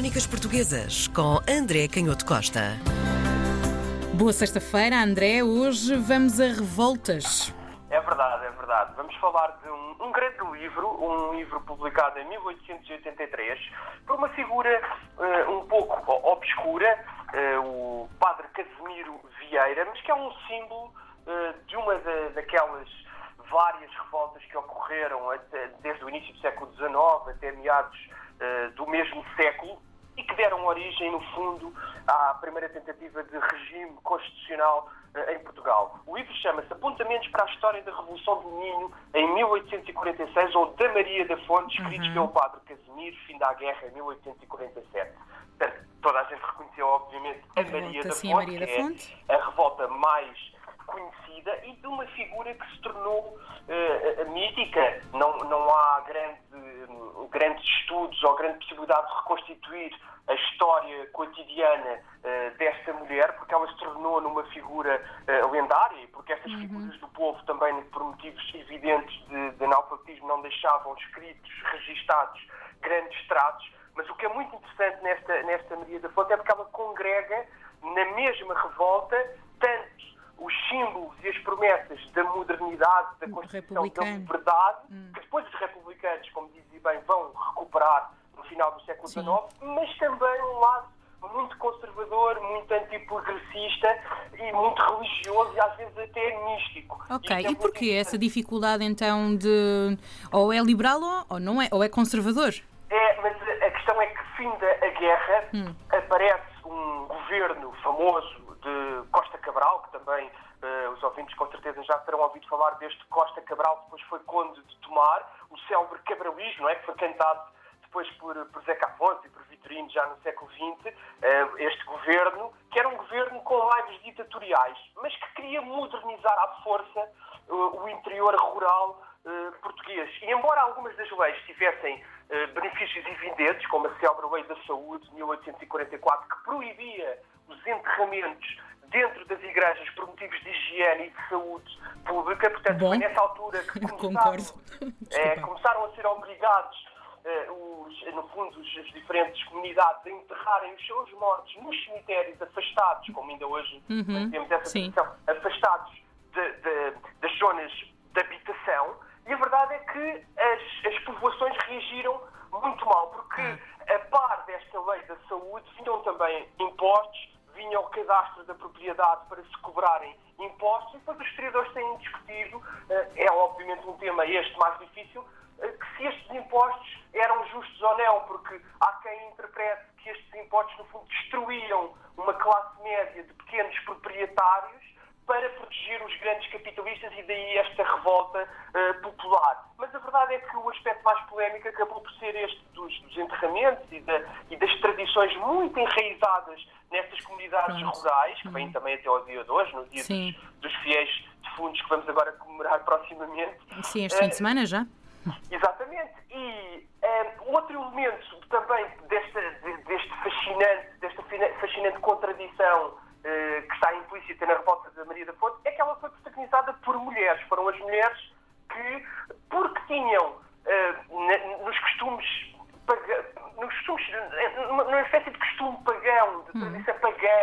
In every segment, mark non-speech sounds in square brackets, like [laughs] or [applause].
Crónicas Portuguesas com André Canhoto Costa. Boa sexta-feira, André. Hoje vamos a revoltas. É verdade, é verdade. Vamos falar de um, um, grande livro, um livro publicado em 1883, por uma figura uh, um pouco obscura, uh, o padre Casimiro Vieira, mas que é um símbolo uh, de uma de, daquelas várias revoltas que ocorreram até, desde o início do século XIX até meados uh, do mesmo século e que deram origem, no fundo, à primeira tentativa de regime constitucional uh, em Portugal. O livro chama-se Apontamentos para a História da Revolução do Minho em 1846 ou da Maria da Fonte, escritos uhum. pelo padre Casimiro, fim da guerra em 1847. Portanto, toda a gente reconheceu, obviamente, a, a Maria, da Fonte, Maria da Fonte, que é a revolta mais conhecida e de uma figura que se tornou uh, mítica. Não, não há grande, grandes estudos ou grande possibilidade de reconstituir a história cotidiana uh, desta mulher, porque ela se tornou numa figura uh, lendária e porque estas uhum. figuras do povo também, por motivos evidentes de, de analfabetismo, não deixavam escritos, registados, grandes tratos. Mas o que é muito interessante nesta, nesta Maria da Fonte é porque ela congrega na mesma revolta tanto os símbolos e as promessas da modernidade, da Constituição, da liberdade, hum. que depois os republicanos, como dizia bem, vão recuperar no final do século XIX, mas também um lado muito conservador, muito antiprogressista e muito religioso e às vezes até místico. Ok, e, é e porquê essa dificuldade então de ou é liberal ou não é, ou é conservador? É, mas a questão é que finda a guerra, hum. aparece um governo famoso de Que também uh, os ouvintes com certeza já terão ouvido falar deste Costa Cabral, depois foi Conde de Tomar, o célebre cabralismo, é? que foi cantado depois por, por Zeca Afonso e por Vitorino já no século XX, uh, este governo, que era um governo com lives ditatoriais, mas que queria modernizar à força uh, o interior rural português. E embora algumas das leis tivessem benefícios evidentes, como a célebre Lei da Saúde de 1844, que proibia os enterramentos dentro das igrejas por motivos de higiene e de saúde pública. Portanto, Bom, foi nessa altura que [laughs] começaram, é, começaram a ser obrigados, uh, os, no fundo, as diferentes comunidades a enterrarem os seus mortos nos cemitérios afastados, como ainda hoje uhum, temos essa situação, afastados de, de, das zonas de habitação. E a verdade é que as, as povoações reagiram muito mal, porque ah. a par desta lei da saúde vinham também impostos vinha ao cadastro da propriedade para se cobrarem impostos e depois os historiadores têm discutido, eh, é obviamente um tema este mais difícil, eh, que se estes impostos eram justos ou não, porque há quem interprete que estes impostos, no fundo, destruíam uma classe média de pequenos proprietários para proteger os grandes capitalistas e daí esta revolta uh, popular. Mas a verdade é que o aspecto mais polémico acabou por ser este dos, dos enterramentos e, da, e, das tradições muito enraizadas nestas comunidades Pronto. rurais, que vêm uhum. também até ao dia de hoje, no dia dos, dos, fiéis defuntos que vamos agora comemorar [laughs] proximamente. Sim, este uh, fim de semana já. Exatamente. E um, outro elemento também desta, deste fascinante, desta fascinante contradição uh, que está implícita na revolta da Maria da Fonte é que ela foi protagonizada por mulheres. Foram as mulheres que, porque tinham uh, nos costumes nos costumes, numa espécie de costume pagão, de hum. tradição pagã,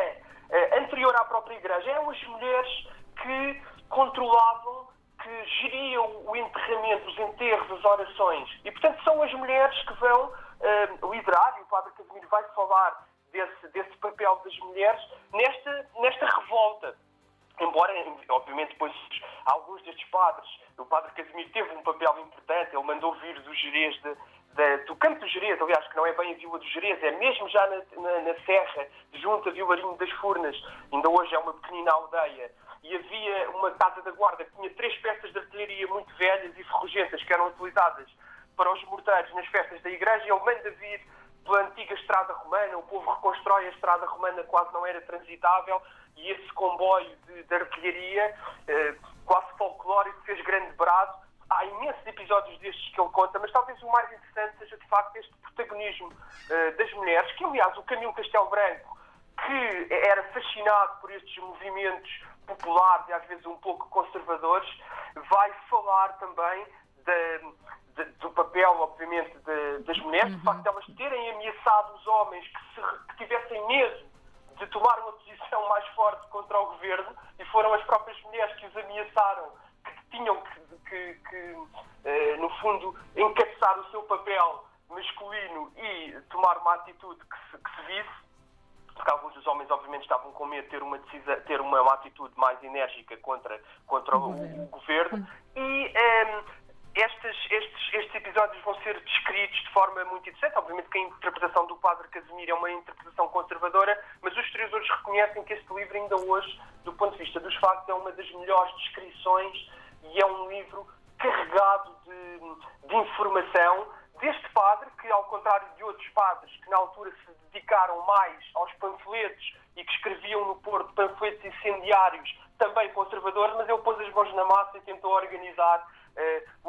uh, anterior à própria Igreja, eram as mulheres que controlavam, que geriam o enterramento, os enterros, as orações. E, portanto, são as mulheres que vão uh, liderar, e o Padre Casimiro vai falar desse, desse papel das mulheres nesta, nesta revolta. Embora, obviamente, depois alguns destes padres, o padre Casimiro teve um papel importante, ele mandou vir dos Jerez de, de, do Campo dos Jerez, aliás, que não é bem a Vila dos Jerez, é mesmo já na, na, na Serra, junto a Vilarinho das Furnas, ainda hoje é uma pequenina aldeia, e havia uma casa da guarda que tinha três peças de artilharia muito velhas e ferrugentas que eram utilizadas para os morteiros nas festas da igreja, e ele manda vir pela antiga estrada romana, o povo reconstrói a estrada romana, quase não era transitável, e esse comboio de, de artilharia, eh, quase folclórico, fez grande brado. Há imensos episódios destes que ele conta, mas talvez o mais interessante seja de facto este protagonismo eh, das mulheres, que aliás o Camilo Castelo Branco, que era fascinado por estes movimentos populares e às vezes um pouco conservadores, vai falar também da, de, do papel, obviamente, de, das mulheres, uhum. facto de elas terem ameaçado os homens que, se, que tivessem medo de tomar uma posição mais forte contra o governo e foram as próprias mulheres que os ameaçaram que tinham que, que, que eh, no fundo, encabeçar o seu papel masculino e tomar uma atitude que se, que se visse porque alguns dos homens obviamente estavam com medo de ter uma, decisa, ter uma, uma atitude mais enérgica contra, contra o, o, o governo e um, ehm, estes, estes, estes episódios vão ser descritos de forma muito interessante. Obviamente que a interpretação do padre Casimiro é uma interpretação conservadora, mas os historiadores reconhecem que este livro ainda hoje, do ponto de vista dos factos, é uma das melhores descrições e é um livro carregado de, de informação deste padre, que ao contrário de outros padres que na altura se dedicaram mais aos panfletos e que escreviam no Porto panfletos incendiários, também conservadores, mas ele pôs as mãos na massa e tentou organizar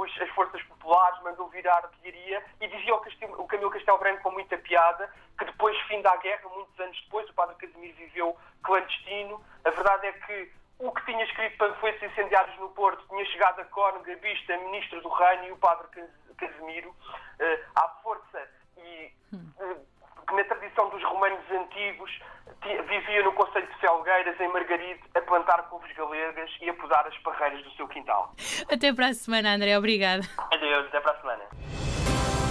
eh, as forças populares, mandou virar artilharia e dizia o, Castil, o Camilo Castelo Branco com muita piada que depois, fim da guerra, muitos anos depois, o padre Casimiro viveu clandestino. A verdade é que o que tinha escrito panfletos incendiários no Porto tinha chegado a Cóniga, Vista, Ministro do Reino e o Padre Casimiro, uh, à força e uh, que na tradição dos romanos antigos vivia no Conselho de Felgueiras, em Margaride, a plantar couves galegas e a podar as parreiras do seu quintal. Até para a semana, André. Obrigada. Adeus, até para a semana.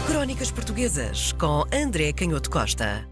Crónicas Portuguesas com André Canhoto Costa.